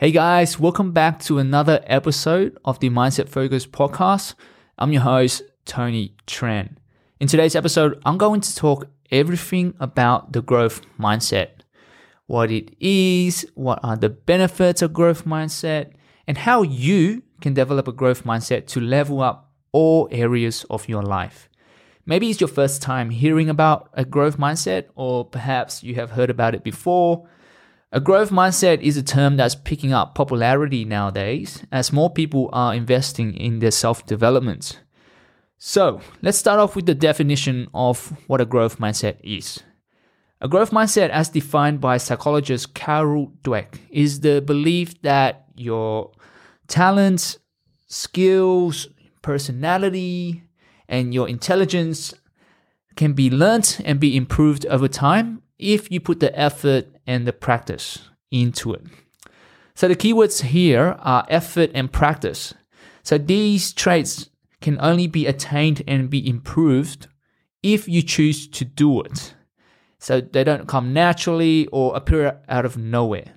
Hey guys, welcome back to another episode of the Mindset Focus podcast. I'm your host, Tony Tran. In today's episode, I'm going to talk everything about the growth mindset what it is, what are the benefits of growth mindset, and how you can develop a growth mindset to level up all areas of your life. Maybe it's your first time hearing about a growth mindset, or perhaps you have heard about it before a growth mindset is a term that's picking up popularity nowadays as more people are investing in their self development. So, let's start off with the definition of what a growth mindset is. A growth mindset, as defined by psychologist Carol Dweck, is the belief that your talents, skills, personality, and your intelligence can be learnt and be improved over time if you put the effort and the practice into it. So the keywords here are effort and practice. So these traits can only be attained and be improved if you choose to do it. So they don't come naturally or appear out of nowhere.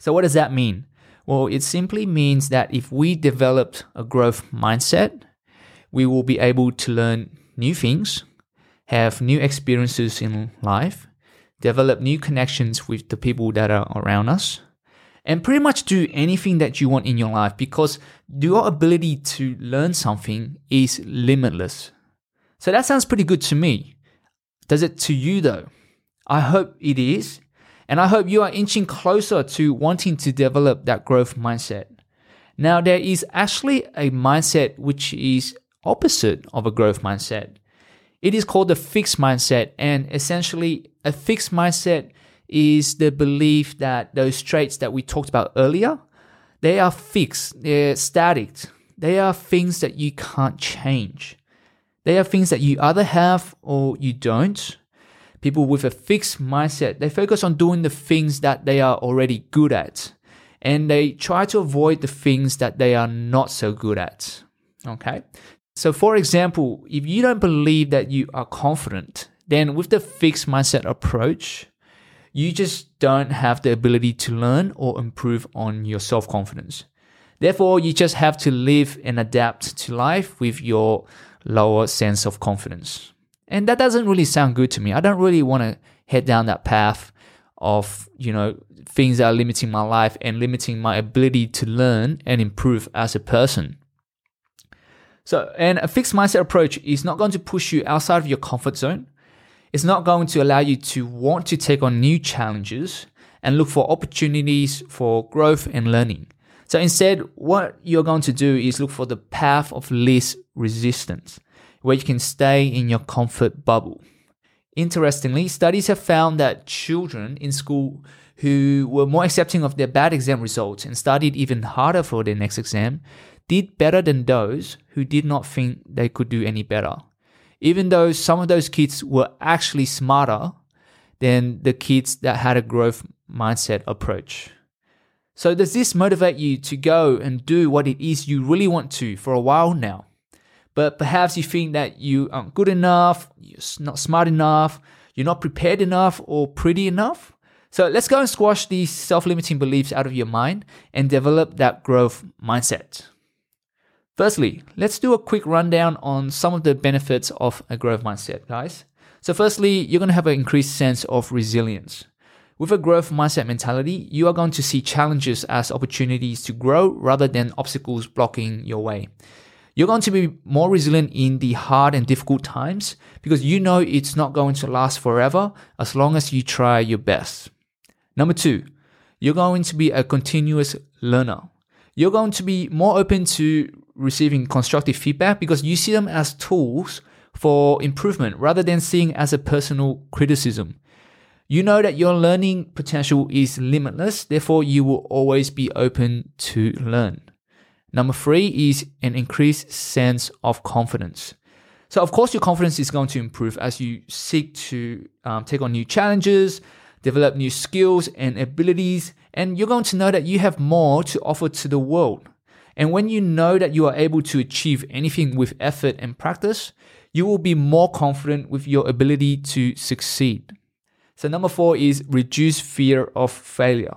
So what does that mean? Well, it simply means that if we develop a growth mindset, we will be able to learn new things, have new experiences in life, develop new connections with the people that are around us, and pretty much do anything that you want in your life because your ability to learn something is limitless. So that sounds pretty good to me. Does it to you though? I hope it is. And I hope you are inching closer to wanting to develop that growth mindset. Now, there is actually a mindset which is opposite of a growth mindset. It is called the fixed mindset, and essentially, a fixed mindset is the belief that those traits that we talked about earlier, they are fixed, they're static, they are things that you can't change. They are things that you either have or you don't. People with a fixed mindset, they focus on doing the things that they are already good at, and they try to avoid the things that they are not so good at. Okay, so, for example, if you don't believe that you are confident, then with the fixed mindset approach, you just don't have the ability to learn or improve on your self confidence. Therefore, you just have to live and adapt to life with your lower sense of confidence. And that doesn't really sound good to me. I don't really want to head down that path of, you know, things that are limiting my life and limiting my ability to learn and improve as a person. So, and a fixed mindset approach is not going to push you outside of your comfort zone. It's not going to allow you to want to take on new challenges and look for opportunities for growth and learning. So instead, what you're going to do is look for the path of least resistance, where you can stay in your comfort bubble. Interestingly, studies have found that children in school who were more accepting of their bad exam results and studied even harder for their next exam did better than those who did not think they could do any better. Even though some of those kids were actually smarter than the kids that had a growth mindset approach. So, does this motivate you to go and do what it is you really want to for a while now? But perhaps you think that you aren't good enough, you're not smart enough, you're not prepared enough, or pretty enough? So, let's go and squash these self limiting beliefs out of your mind and develop that growth mindset. Firstly, let's do a quick rundown on some of the benefits of a growth mindset, guys. So, firstly, you're going to have an increased sense of resilience. With a growth mindset mentality, you are going to see challenges as opportunities to grow rather than obstacles blocking your way. You're going to be more resilient in the hard and difficult times because you know it's not going to last forever as long as you try your best. Number two, you're going to be a continuous learner. You're going to be more open to receiving constructive feedback because you see them as tools for improvement rather than seeing as a personal criticism. You know that your learning potential is limitless, therefore you will always be open to learn. Number three is an increased sense of confidence. So, of course, your confidence is going to improve as you seek to um, take on new challenges, develop new skills and abilities, and you're going to know that you have more to offer to the world. And when you know that you are able to achieve anything with effort and practice, you will be more confident with your ability to succeed. So, number four is reduce fear of failure.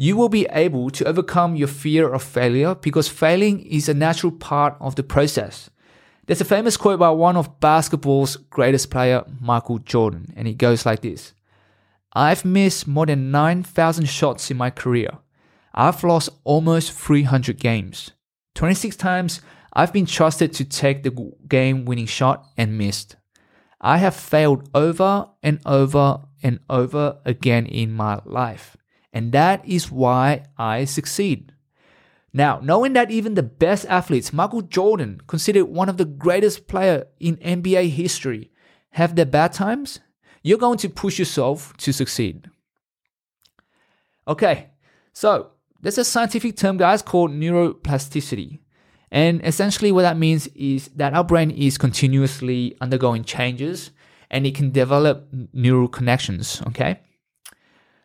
you will be able to overcome your fear of failure because failing is a natural part of the process. There's a famous quote by one of basketball's greatest player, Michael Jordan, and it goes like this. I've missed more than 9,000 shots in my career. I've lost almost 300 games. 26 times I've been trusted to take the game winning shot and missed. I have failed over and over and over again in my life. And that is why I succeed. Now, knowing that even the best athletes, Michael Jordan, considered one of the greatest player in NBA history, have their bad times, you're going to push yourself to succeed. Okay, so there's a scientific term, guys, called neuroplasticity. And essentially, what that means is that our brain is continuously undergoing changes and it can develop neural connections. Okay.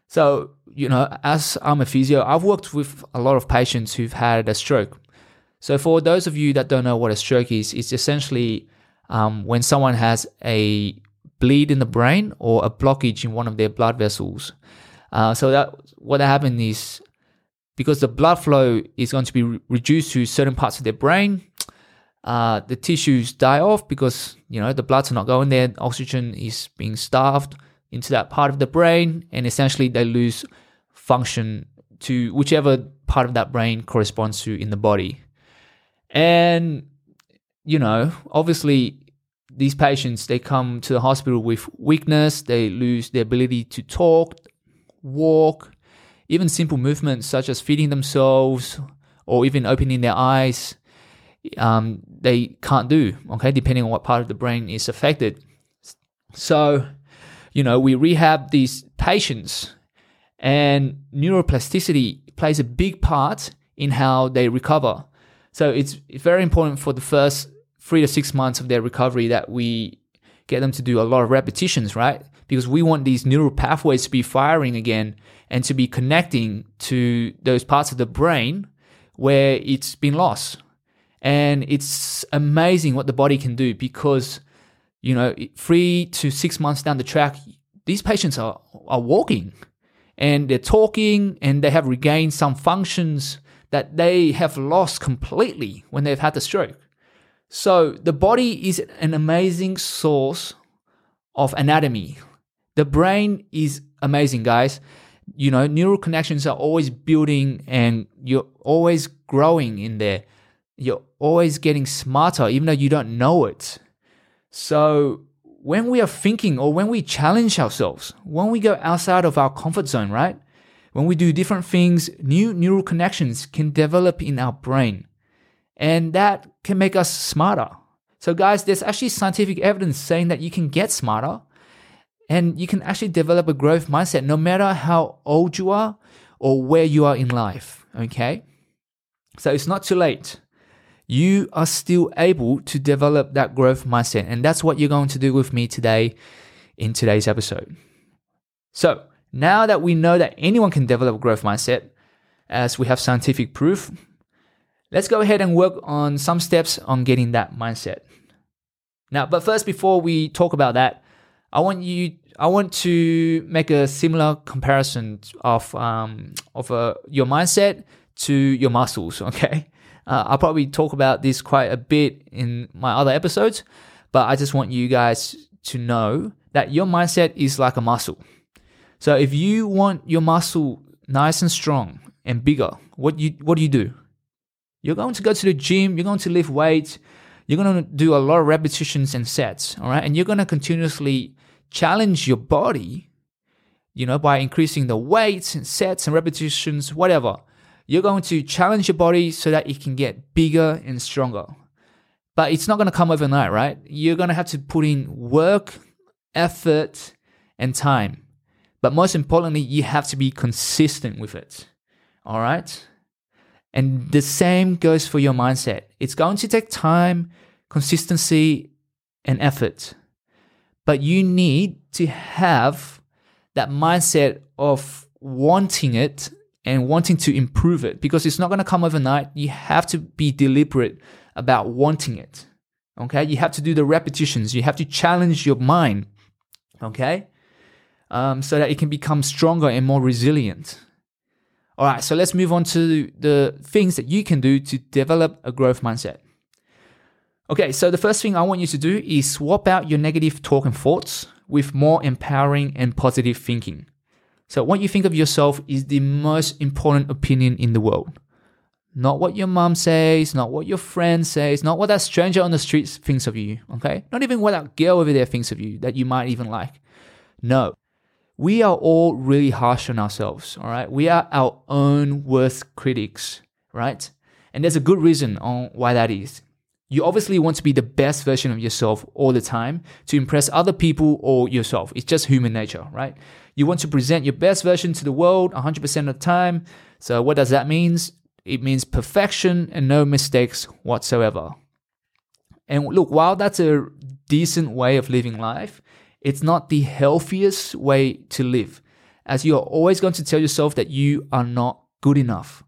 So, you know, as I'm a physio, I've worked with a lot of patients who've had a stroke. So, for those of you that don't know what a stroke is, it's essentially um, when someone has a bleed in the brain or a blockage in one of their blood vessels. Uh, so that what happened is because the blood flow is going to be re- reduced to certain parts of their brain, uh, the tissues die off because you know the blood's not going there. Oxygen is being starved into that part of the brain, and essentially they lose function to whichever part of that brain corresponds to in the body. And you know, obviously, these patients they come to the hospital with weakness. They lose their ability to talk, walk, even simple movements such as feeding themselves or even opening their eyes. Um, they can't do, okay, depending on what part of the brain is affected. So, you know, we rehab these patients, and neuroplasticity plays a big part in how they recover. So it's very important for the first three to six months of their recovery that we get them to do a lot of repetitions, right? Because we want these neural pathways to be firing again and to be connecting to those parts of the brain where it's been lost. And it's amazing what the body can do because, you know, three to six months down the track, these patients are, are walking and they're talking and they have regained some functions that they have lost completely when they've had the stroke. So the body is an amazing source of anatomy. The brain is amazing, guys. You know, neural connections are always building and you're always growing in there you're always getting smarter, even though you don't know it. So, when we are thinking or when we challenge ourselves, when we go outside of our comfort zone, right? When we do different things, new neural connections can develop in our brain. And that can make us smarter. So, guys, there's actually scientific evidence saying that you can get smarter and you can actually develop a growth mindset no matter how old you are or where you are in life. Okay? So, it's not too late you are still able to develop that growth mindset. And that's what you're going to do with me today in today's episode. So, now that we know that anyone can develop a growth mindset, as we have scientific proof, let's go ahead and work on some steps on getting that mindset. Now, but first, before we talk about that, I want you, I want to make a similar comparison of um, of uh, your mindset to your muscles. Okay, uh, I'll probably talk about this quite a bit in my other episodes, but I just want you guys to know that your mindset is like a muscle. So if you want your muscle nice and strong and bigger, what you what do you do? You're going to go to the gym, you're going to lift weights, you're going to do a lot of repetitions and sets, all right? And you're going to continuously challenge your body, you know, by increasing the weights and sets and repetitions, whatever you're going to challenge your body so that it can get bigger and stronger. But it's not going to come overnight, right? You're going to have to put in work, effort, and time. But most importantly, you have to be consistent with it. All right? And the same goes for your mindset. It's going to take time, consistency, and effort. But you need to have that mindset of wanting it and wanting to improve it because it's not going to come overnight. You have to be deliberate about wanting it. Okay. You have to do the repetitions. You have to challenge your mind. Okay. Um, so that it can become stronger and more resilient. All right, so let's move on to the things that you can do to develop a growth mindset. Okay, so the first thing I want you to do is swap out your negative talk and thoughts with more empowering and positive thinking. So, what you think of yourself is the most important opinion in the world. Not what your mom says, not what your friend says, not what that stranger on the street thinks of you, okay? Not even what that girl over there thinks of you that you might even like. No. We are all really harsh on ourselves, all right? We are our own worst critics, right? And there's a good reason on why that is. You obviously want to be the best version of yourself all the time to impress other people or yourself. It's just human nature, right? You want to present your best version to the world 100% of the time. So, what does that mean? It means perfection and no mistakes whatsoever. And look, while that's a decent way of living life, it's not the healthiest way to live, as you are always going to tell yourself that you are not good enough.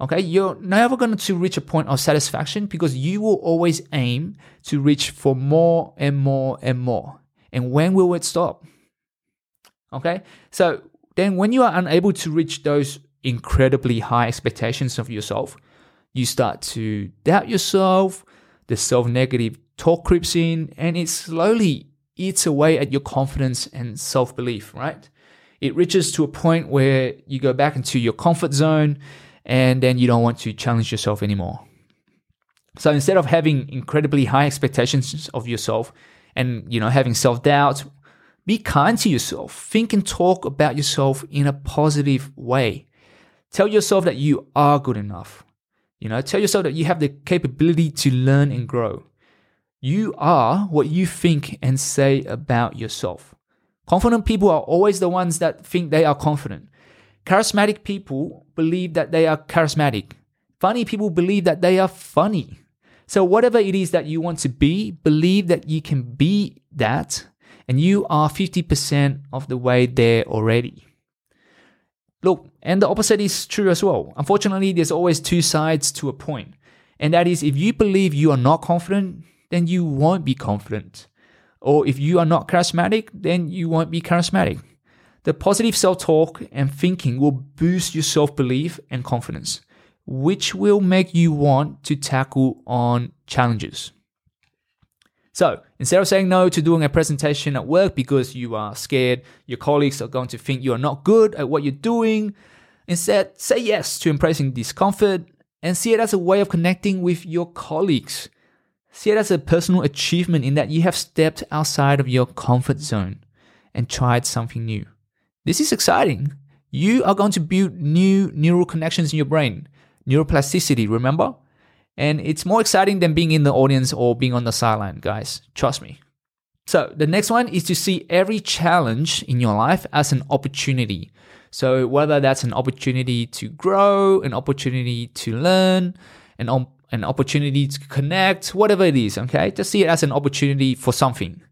Okay, you're never going to reach a point of satisfaction because you will always aim to reach for more and more and more. And when will it stop? Okay, so then when you are unable to reach those incredibly high expectations of yourself, you start to doubt yourself, the self negative talk creeps in, and it slowly eats away at your confidence and self belief, right? It reaches to a point where you go back into your comfort zone and then you don't want to challenge yourself anymore. So instead of having incredibly high expectations of yourself and you know having self-doubt, be kind to yourself. Think and talk about yourself in a positive way. Tell yourself that you are good enough. You know, tell yourself that you have the capability to learn and grow. You are what you think and say about yourself. Confident people are always the ones that think they are confident. Charismatic people believe that they are charismatic. Funny people believe that they are funny. So, whatever it is that you want to be, believe that you can be that, and you are 50% of the way there already. Look, and the opposite is true as well. Unfortunately, there's always two sides to a point. And that is if you believe you are not confident, then you won't be confident. Or if you are not charismatic, then you won't be charismatic. The positive self talk and thinking will boost your self belief and confidence, which will make you want to tackle on challenges. So instead of saying no to doing a presentation at work because you are scared your colleagues are going to think you are not good at what you're doing, instead say yes to embracing discomfort and see it as a way of connecting with your colleagues. See it as a personal achievement in that you have stepped outside of your comfort zone and tried something new. This is exciting. You are going to build new neural connections in your brain. Neuroplasticity, remember? And it's more exciting than being in the audience or being on the sideline, guys. Trust me. So, the next one is to see every challenge in your life as an opportunity. So, whether that's an opportunity to grow, an opportunity to learn, an, an opportunity to connect, whatever it is, okay? Just see it as an opportunity for something.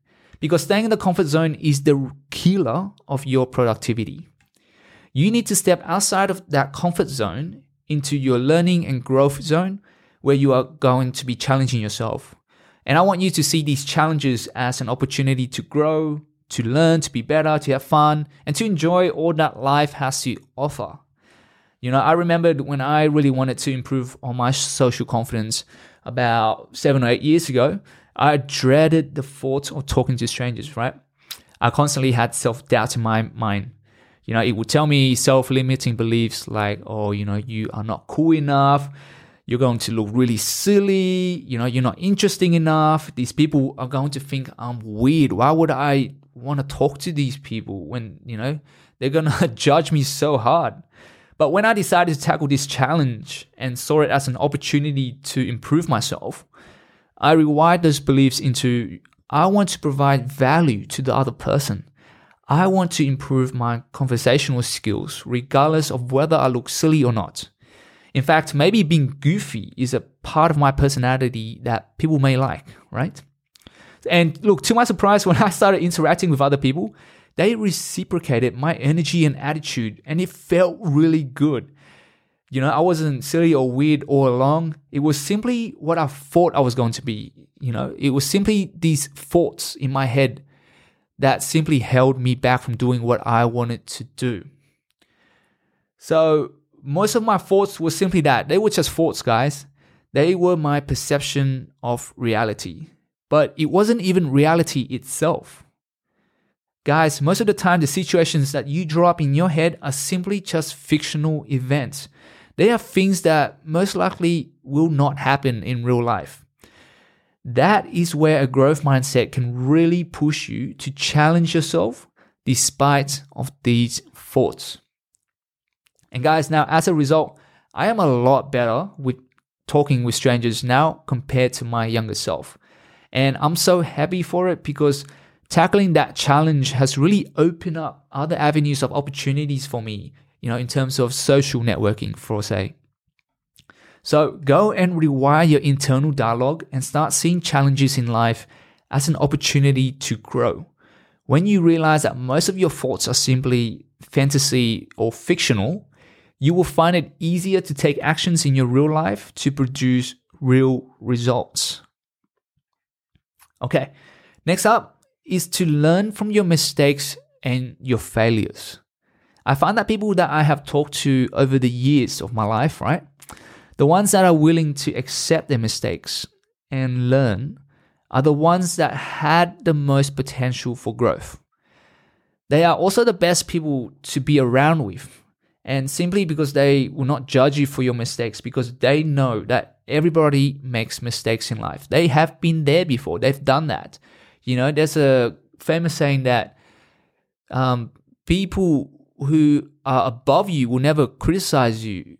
Because staying in the comfort zone is the killer of your productivity. You need to step outside of that comfort zone into your learning and growth zone where you are going to be challenging yourself. And I want you to see these challenges as an opportunity to grow, to learn, to be better, to have fun, and to enjoy all that life has to offer. You know, I remembered when I really wanted to improve on my social confidence about seven or eight years ago, I dreaded the thought of talking to strangers, right? I constantly had self doubt in my mind. You know, it would tell me self limiting beliefs like, oh, you know, you are not cool enough you're going to look really silly, you know, you're not interesting enough. These people are going to think I'm weird. Why would I want to talk to these people when, you know, they're going to judge me so hard? But when I decided to tackle this challenge and saw it as an opportunity to improve myself, I rewired those beliefs into I want to provide value to the other person. I want to improve my conversational skills, regardless of whether I look silly or not. In fact, maybe being goofy is a part of my personality that people may like, right? And look, to my surprise, when I started interacting with other people, they reciprocated my energy and attitude, and it felt really good. You know, I wasn't silly or weird all along. It was simply what I thought I was going to be. You know, it was simply these thoughts in my head that simply held me back from doing what I wanted to do. So, most of my thoughts were simply that. They were just thoughts, guys. They were my perception of reality. But it wasn't even reality itself. Guys, most of the time, the situations that you draw up in your head are simply just fictional events. They are things that most likely will not happen in real life. That is where a growth mindset can really push you to challenge yourself despite of these thoughts. And guys, now as a result, I am a lot better with talking with strangers now compared to my younger self. And I'm so happy for it because tackling that challenge has really opened up other avenues of opportunities for me, you know, in terms of social networking, for say. So go and rewire your internal dialogue and start seeing challenges in life as an opportunity to grow. When you realize that most of your thoughts are simply fantasy or fictional, you will find it easier to take actions in your real life to produce real results. Okay, next up is to learn from your mistakes and your failures. I find that people that I have talked to over the years of my life, right? The ones that are willing to accept their mistakes and learn are the ones that had the most potential for growth. They are also the best people to be around with. And simply because they will not judge you for your mistakes, because they know that everybody makes mistakes in life. They have been there before, they've done that. You know, there's a famous saying that um, people who are above you will never criticize you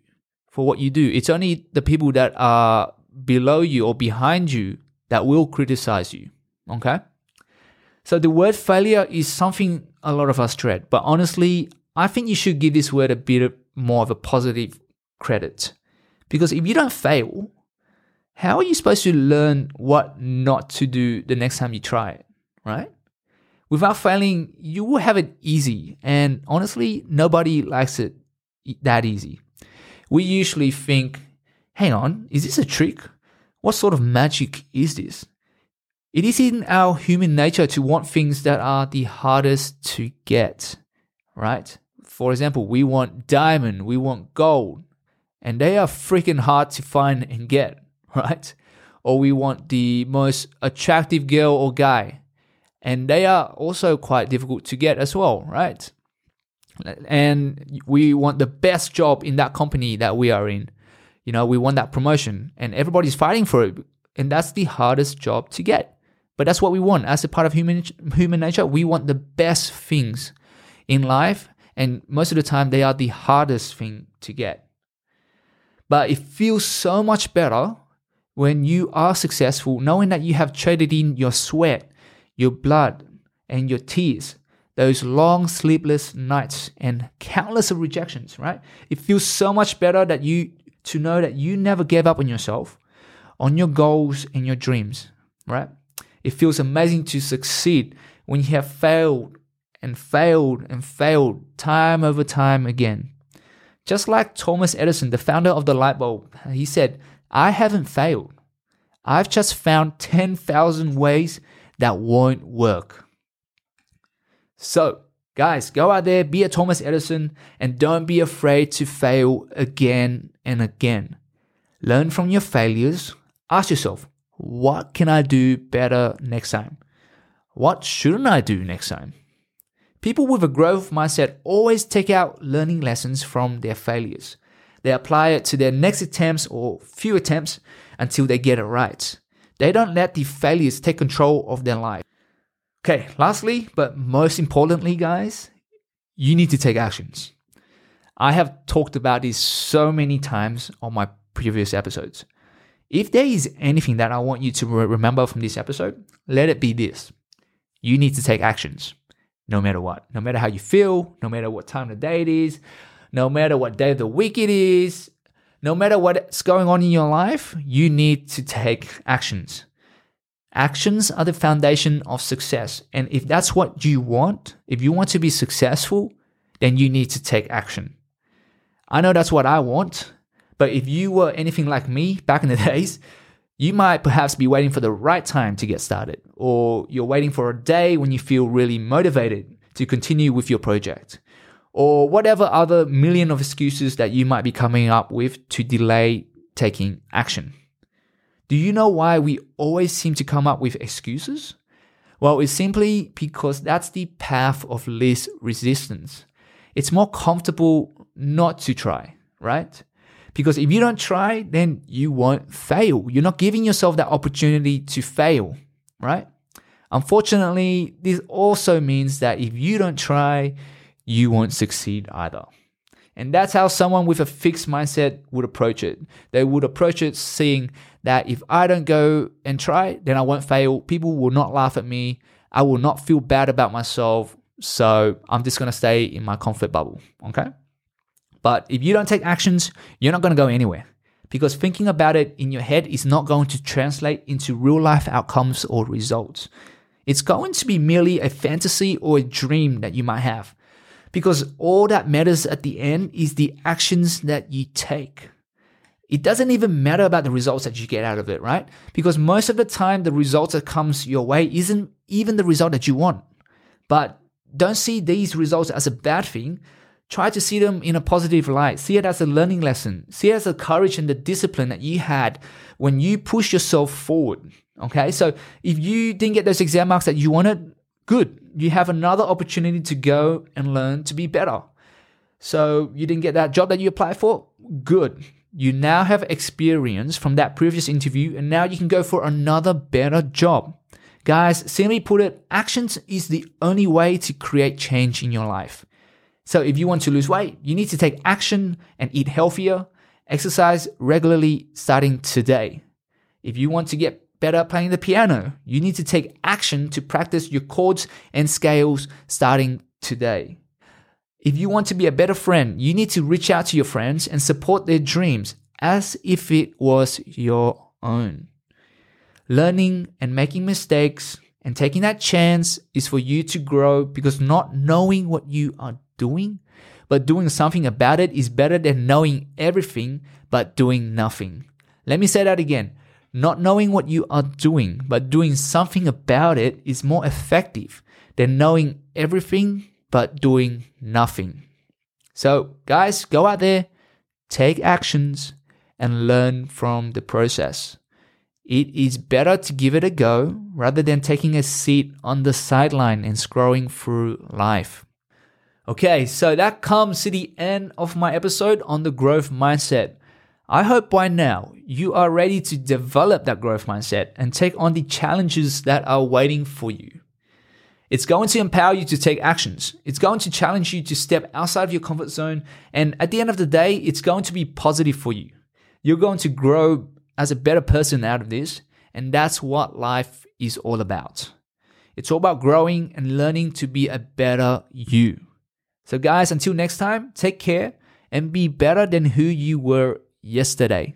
for what you do. It's only the people that are below you or behind you that will criticize you. Okay? So the word failure is something a lot of us dread, but honestly, I think you should give this word a bit more of a positive credit. Because if you don't fail, how are you supposed to learn what not to do the next time you try it, right? Without failing, you will have it easy. And honestly, nobody likes it that easy. We usually think, hang on, is this a trick? What sort of magic is this? It is in our human nature to want things that are the hardest to get, right? For example, we want diamond, we want gold, and they are freaking hard to find and get, right? Or we want the most attractive girl or guy, and they are also quite difficult to get as well, right? And we want the best job in that company that we are in. You know, we want that promotion, and everybody's fighting for it, and that's the hardest job to get. But that's what we want as a part of human human nature. We want the best things in life, and most of the time they are the hardest thing to get. But it feels so much better when you are successful, knowing that you have traded in your sweat, your blood, and your tears, those long sleepless nights and countless of rejections, right? It feels so much better that you to know that you never gave up on yourself, on your goals and your dreams, right? It feels amazing to succeed when you have failed and failed and failed time over time again. Just like Thomas Edison, the founder of the light bulb, he said, I haven't failed. I've just found 10,000 ways that won't work. So, guys, go out there, be a Thomas Edison, and don't be afraid to fail again and again. Learn from your failures. Ask yourself, what can I do better next time? What shouldn't I do next time? People with a growth mindset always take out learning lessons from their failures. They apply it to their next attempts or few attempts until they get it right. They don't let the failures take control of their life. Okay, lastly, but most importantly, guys, you need to take actions. I have talked about this so many times on my previous episodes. If there is anything that I want you to remember from this episode, let it be this. You need to take actions no matter what. No matter how you feel, no matter what time of day it is, no matter what day of the week it is, no matter what's going on in your life, you need to take actions. Actions are the foundation of success. And if that's what you want, if you want to be successful, then you need to take action. I know that's what I want. But if you were anything like me back in the days, you might perhaps be waiting for the right time to get started, or you're waiting for a day when you feel really motivated to continue with your project, or whatever other million of excuses that you might be coming up with to delay taking action. Do you know why we always seem to come up with excuses? Well, it's simply because that's the path of least resistance. It's more comfortable not to try, right? Because if you don't try, then you won't fail. You're not giving yourself that opportunity to fail, right? Unfortunately, this also means that if you don't try, you won't succeed either. And that's how someone with a fixed mindset would approach it. They would approach it seeing that if I don't go and try, then I won't fail. People will not laugh at me. I will not feel bad about myself. So I'm just going to stay in my comfort bubble. Okay. But if you don't take actions, you're not going to go anywhere because thinking about it in your head is not going to translate into real life outcomes or results. It's going to be merely a fantasy or a dream that you might have because all that matters at the end is the actions that you take. It doesn't even matter about the results that you get out of it, right? Because most of the time, the results that comes your way isn't even the result that you want. But don't see these results as a bad thing. Try to see them in a positive light. See it as a learning lesson. See it as the courage and the discipline that you had when you push yourself forward. Okay. So if you didn't get those exam marks that you wanted, good. You have another opportunity to go and learn to be better. So you didn't get that job that you applied for? Good. You now have experience from that previous interview and now you can go for another better job. Guys, simply put it, actions is the only way to create change in your life. So if you want to lose weight, you need to take action and eat healthier, exercise regularly starting today. If you want to get better playing the piano, you need to take action to practice your chords and scales starting today. If you want to be a better friend, you need to reach out to your friends and support their dreams as if it was your own. Learning and making mistakes and taking that chance is for you to grow because not knowing what you are doing, but doing something about it is better than knowing everything but doing nothing. Let me say that again. Not knowing what you are doing, but doing something about it is more effective than knowing everything but doing nothing. So, guys, go out there, take actions, and learn from the process. It is better to give it a go rather than taking a seat on the sideline and scrolling through life. Okay, so that comes to the end of my episode on the growth mindset. I hope by now you are ready to develop that growth mindset and take on the challenges that are waiting for you. It's going to empower you to take actions. It's going to challenge you to step outside of your comfort zone. And at the end of the day, it's going to be positive for you. You're going to grow as a better person out of this. And that's what life is all about. It's all about growing and learning to be a better you. So, guys, until next time, take care and be better than who you were yesterday.